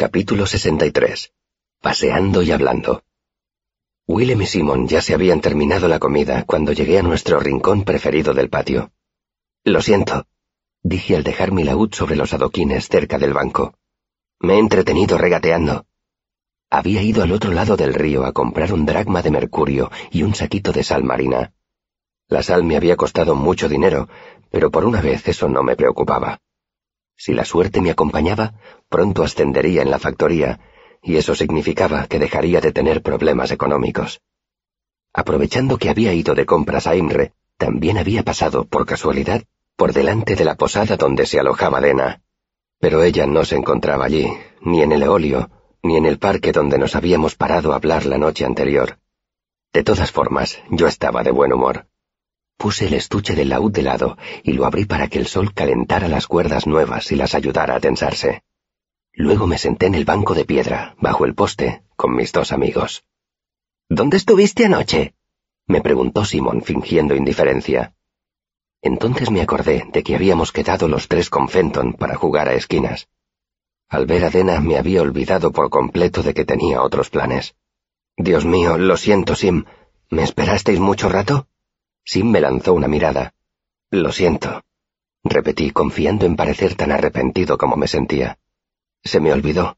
Capítulo 63. Paseando y hablando. Willem y Simon ya se habían terminado la comida cuando llegué a nuestro rincón preferido del patio. Lo siento, dije al dejar mi laúd sobre los adoquines cerca del banco. Me he entretenido regateando. Había ido al otro lado del río a comprar un dracma de mercurio y un saquito de sal marina. La sal me había costado mucho dinero, pero por una vez eso no me preocupaba. Si la suerte me acompañaba, pronto ascendería en la factoría, y eso significaba que dejaría de tener problemas económicos. Aprovechando que había ido de compras a Imre, también había pasado, por casualidad, por delante de la posada donde se alojaba Dena. Pero ella no se encontraba allí, ni en el eolio, ni en el parque donde nos habíamos parado a hablar la noche anterior. De todas formas, yo estaba de buen humor. Puse el estuche del laúd de lado y lo abrí para que el sol calentara las cuerdas nuevas y las ayudara a tensarse. Luego me senté en el banco de piedra, bajo el poste, con mis dos amigos. ¿Dónde estuviste anoche? me preguntó Simón fingiendo indiferencia. Entonces me acordé de que habíamos quedado los tres con Fenton para jugar a esquinas. Al ver a Dena me había olvidado por completo de que tenía otros planes. Dios mío, lo siento, Sim. ¿Me esperasteis mucho rato? Sim me lanzó una mirada. Lo siento, repetí, confiando en parecer tan arrepentido como me sentía. Se me olvidó.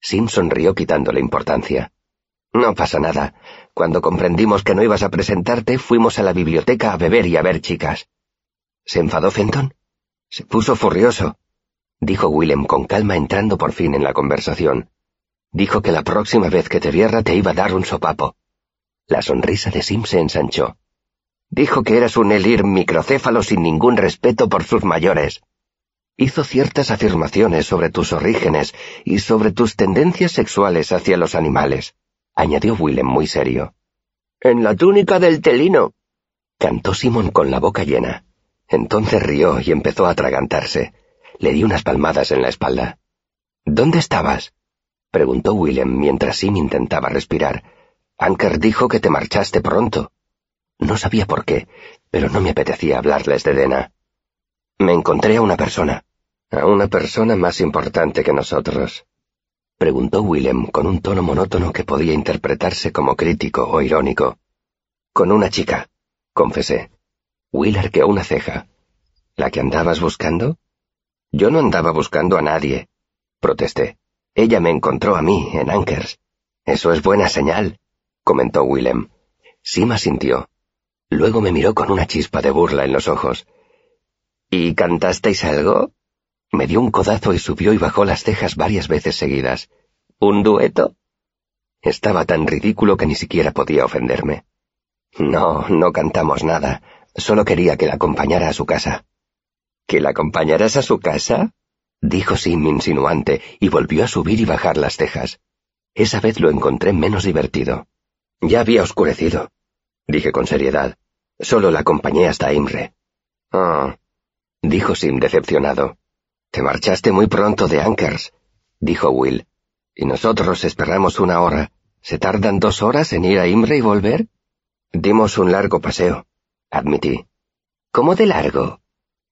Sim sonrió quitándole importancia. No pasa nada. Cuando comprendimos que no ibas a presentarte, fuimos a la biblioteca a beber y a ver chicas. ¿Se enfadó Fenton? Se puso furioso, dijo Willem con calma entrando por fin en la conversación. Dijo que la próxima vez que te viera te iba a dar un sopapo. La sonrisa de Sim se ensanchó. Dijo que eras un elir microcéfalo sin ningún respeto por sus mayores. Hizo ciertas afirmaciones sobre tus orígenes y sobre tus tendencias sexuales hacia los animales, añadió Willem muy serio. En la túnica del telino, cantó Simon con la boca llena. Entonces rió y empezó a atragantarse. Le di unas palmadas en la espalda. ¿Dónde estabas? preguntó Willem mientras Sim intentaba respirar. Anker dijo que te marchaste pronto. No sabía por qué, pero no me apetecía hablarles de Dena. Me encontré a una persona. ¿A una persona más importante que nosotros? Preguntó Willem con un tono monótono que podía interpretarse como crítico o irónico. Con una chica, confesé. Will arqueó una ceja. ¿La que andabas buscando? Yo no andaba buscando a nadie, protesté. Ella me encontró a mí, en Ankers. Eso es buena señal, comentó Willem. Sima sintió. Luego me miró con una chispa de burla en los ojos. ¿Y cantasteis algo? Me dio un codazo y subió y bajó las cejas varias veces seguidas. ¿Un dueto? Estaba tan ridículo que ni siquiera podía ofenderme. No, no cantamos nada. Solo quería que la acompañara a su casa. ¿Que la acompañaras a su casa? dijo Sim insinuante y volvió a subir y bajar las cejas. Esa vez lo encontré menos divertido. Ya había oscurecido, dije con seriedad. Solo la acompañé hasta Imre. Ah, dijo Sim decepcionado. Te marchaste muy pronto de Ankers, dijo Will. Y nosotros esperamos una hora. ¿Se tardan dos horas en ir a Imre y volver? Dimos un largo paseo, admití. ¿Cómo de largo?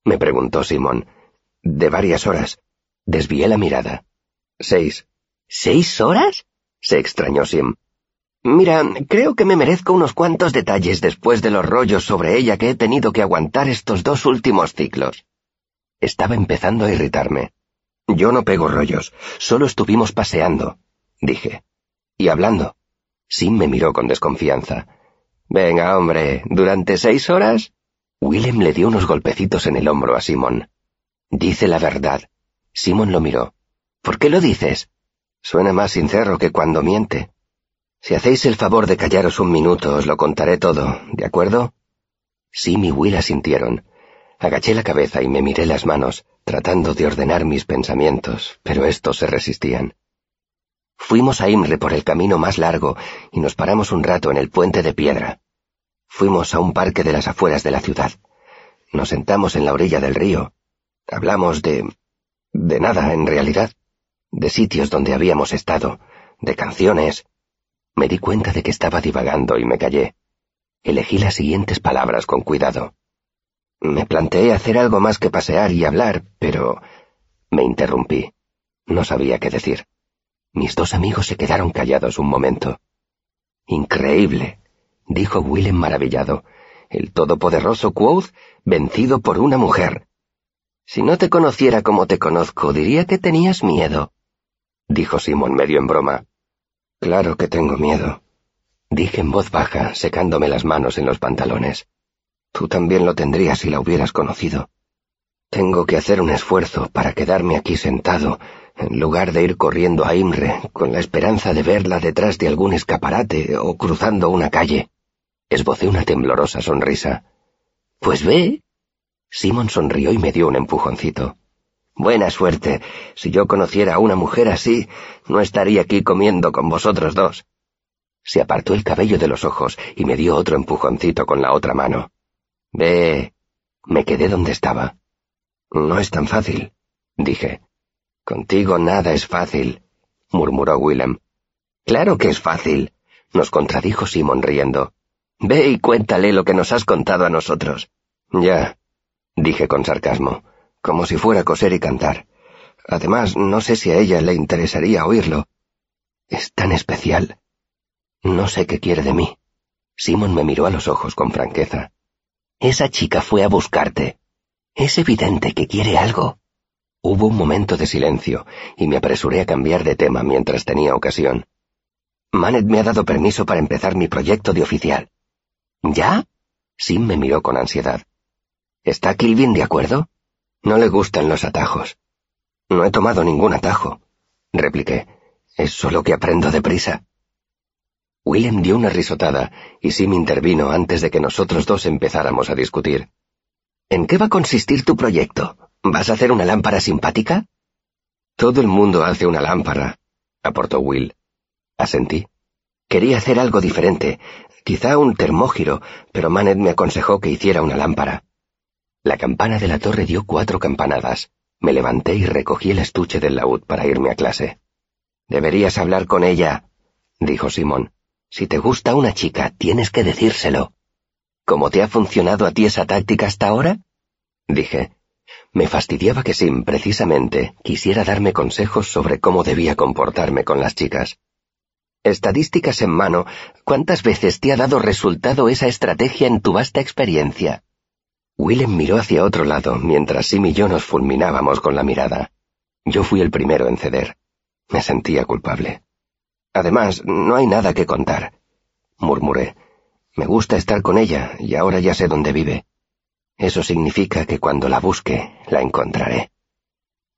me preguntó Simón. De varias horas. Desvié la mirada. Seis. ¿Seis horas? se extrañó Sim. Mira, creo que me merezco unos cuantos detalles después de los rollos sobre ella que he tenido que aguantar estos dos últimos ciclos. Estaba empezando a irritarme. Yo no pego rollos, solo estuvimos paseando, dije. Y hablando. Sim me miró con desconfianza. Venga, hombre, ¿durante seis horas? Willem le dio unos golpecitos en el hombro a Simón. Dice la verdad. Simón lo miró. ¿Por qué lo dices? Suena más sincero que cuando miente. Si hacéis el favor de callaros un minuto, os lo contaré todo, ¿de acuerdo? Sim y Will asintieron. Agaché la cabeza y me miré las manos, tratando de ordenar mis pensamientos, pero estos se resistían. Fuimos a Imre por el camino más largo y nos paramos un rato en el puente de piedra. Fuimos a un parque de las afueras de la ciudad. Nos sentamos en la orilla del río. Hablamos de... de nada, en realidad. De sitios donde habíamos estado, de canciones, me di cuenta de que estaba divagando y me callé. Elegí las siguientes palabras con cuidado. Me planteé hacer algo más que pasear y hablar, pero... me interrumpí. No sabía qué decir. Mis dos amigos se quedaron callados un momento. Increíble, dijo Willem maravillado. El todopoderoso Quoth vencido por una mujer. Si no te conociera como te conozco, diría que tenías miedo, dijo Simon medio en broma. Claro que tengo miedo, dije en voz baja, secándome las manos en los pantalones. Tú también lo tendrías si la hubieras conocido. Tengo que hacer un esfuerzo para quedarme aquí sentado, en lugar de ir corriendo a Imre, con la esperanza de verla detrás de algún escaparate o cruzando una calle. Esbocé una temblorosa sonrisa. Pues ve. Simon sonrió y me dio un empujoncito. Buena suerte. Si yo conociera a una mujer así, no estaría aquí comiendo con vosotros dos. Se apartó el cabello de los ojos y me dio otro empujoncito con la otra mano. Ve. Me quedé donde estaba. No es tan fácil, dije. Contigo nada es fácil, murmuró Willem. Claro que es fácil, nos contradijo Simon riendo. Ve y cuéntale lo que nos has contado a nosotros. Ya, dije con sarcasmo, como si fuera coser y cantar. Además, no sé si a ella le interesaría oírlo. Es tan especial. No sé qué quiere de mí. Simon me miró a los ojos con franqueza. Esa chica fue a buscarte. Es evidente que quiere algo. Hubo un momento de silencio, y me apresuré a cambiar de tema mientras tenía ocasión. Manet me ha dado permiso para empezar mi proyecto de oficial. ¿Ya? Sim me miró con ansiedad. ¿Está Kilvin de acuerdo? No le gustan los atajos. No he tomado ningún atajo, repliqué. Es solo que aprendo deprisa. William dio una risotada y Sim intervino antes de que nosotros dos empezáramos a discutir. ¿En qué va a consistir tu proyecto? ¿Vas a hacer una lámpara simpática? Todo el mundo hace una lámpara, aportó Will. Asentí. Quería hacer algo diferente, quizá un termógiro, pero Manet me aconsejó que hiciera una lámpara. La campana de la torre dio cuatro campanadas. Me levanté y recogí el estuche del laúd para irme a clase. Deberías hablar con ella, dijo Simón. Si te gusta una chica, tienes que decírselo. ¿Cómo te ha funcionado a ti esa táctica hasta ahora? Dije. Me fastidiaba que Sim, precisamente, quisiera darme consejos sobre cómo debía comportarme con las chicas. Estadísticas en mano, ¿cuántas veces te ha dado resultado esa estrategia en tu vasta experiencia? Willem miró hacia otro lado mientras Sim y yo nos fulminábamos con la mirada. Yo fui el primero en ceder. Me sentía culpable. Además, no hay nada que contar, murmuré. Me gusta estar con ella y ahora ya sé dónde vive. Eso significa que cuando la busque, la encontraré.